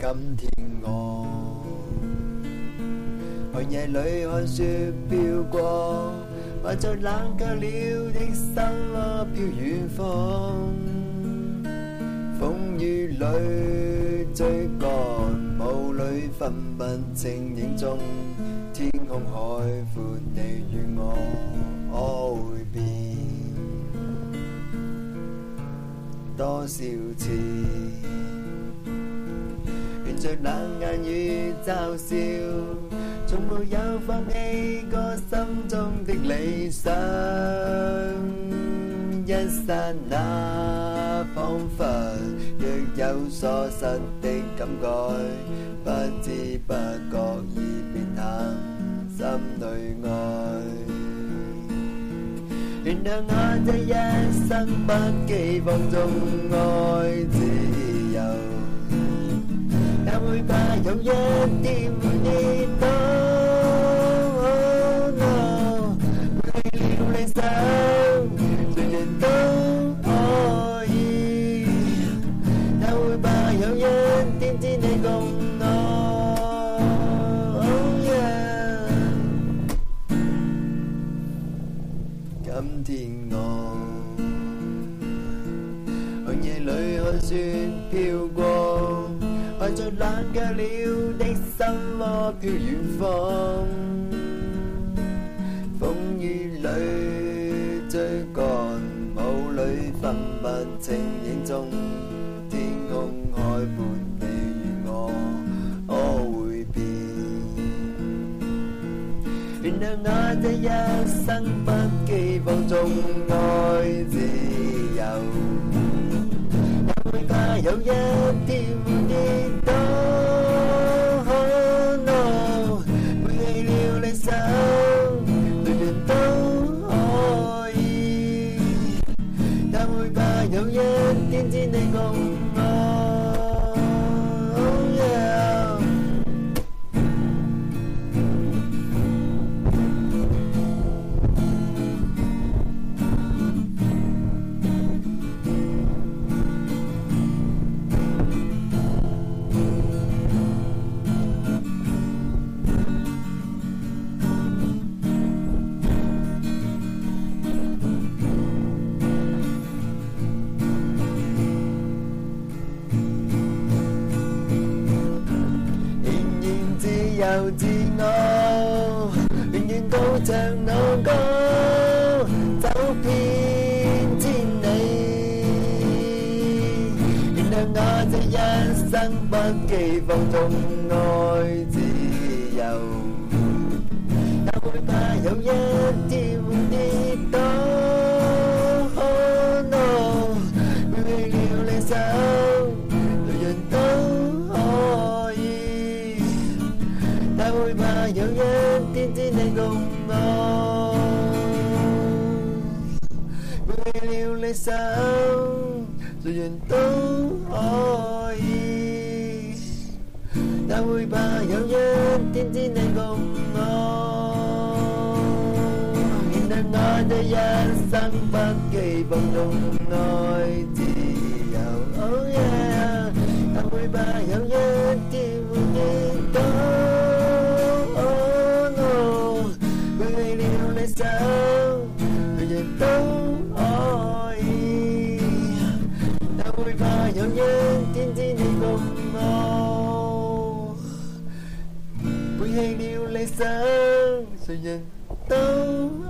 今天我寒夜里看雪飘过，怀着冷却了的心花飘远方。风雨里追赶，雾里分辨，清影中，天空海阔，你与我，可会变多少次？着冷眼与嘲笑，从没有放弃过心中的理想。一刹那，仿佛若有所失的感觉，不知不觉已变淡，心里爱。原谅我这一生不羁放纵爱自由。有一天你到，哪里人都可以，会有一天你共我。今天我，寒夜里看雪飘过。怀着冷却了的心窝漂远方风雨里追赶雾里分不清影踪天空海阔你与我可会变原谅我这一生不羁放纵爱自由也会怕有一天会跌自我永远高唱我歌，走遍千里。原谅我这一生不羁放纵爱自由，但会怕有一天。有一天点你共我，为了理想，谁人都可以。但会怕有一天与你共我，愿我这一生不羁放纵爱。多么，背弃了理想，谁人都。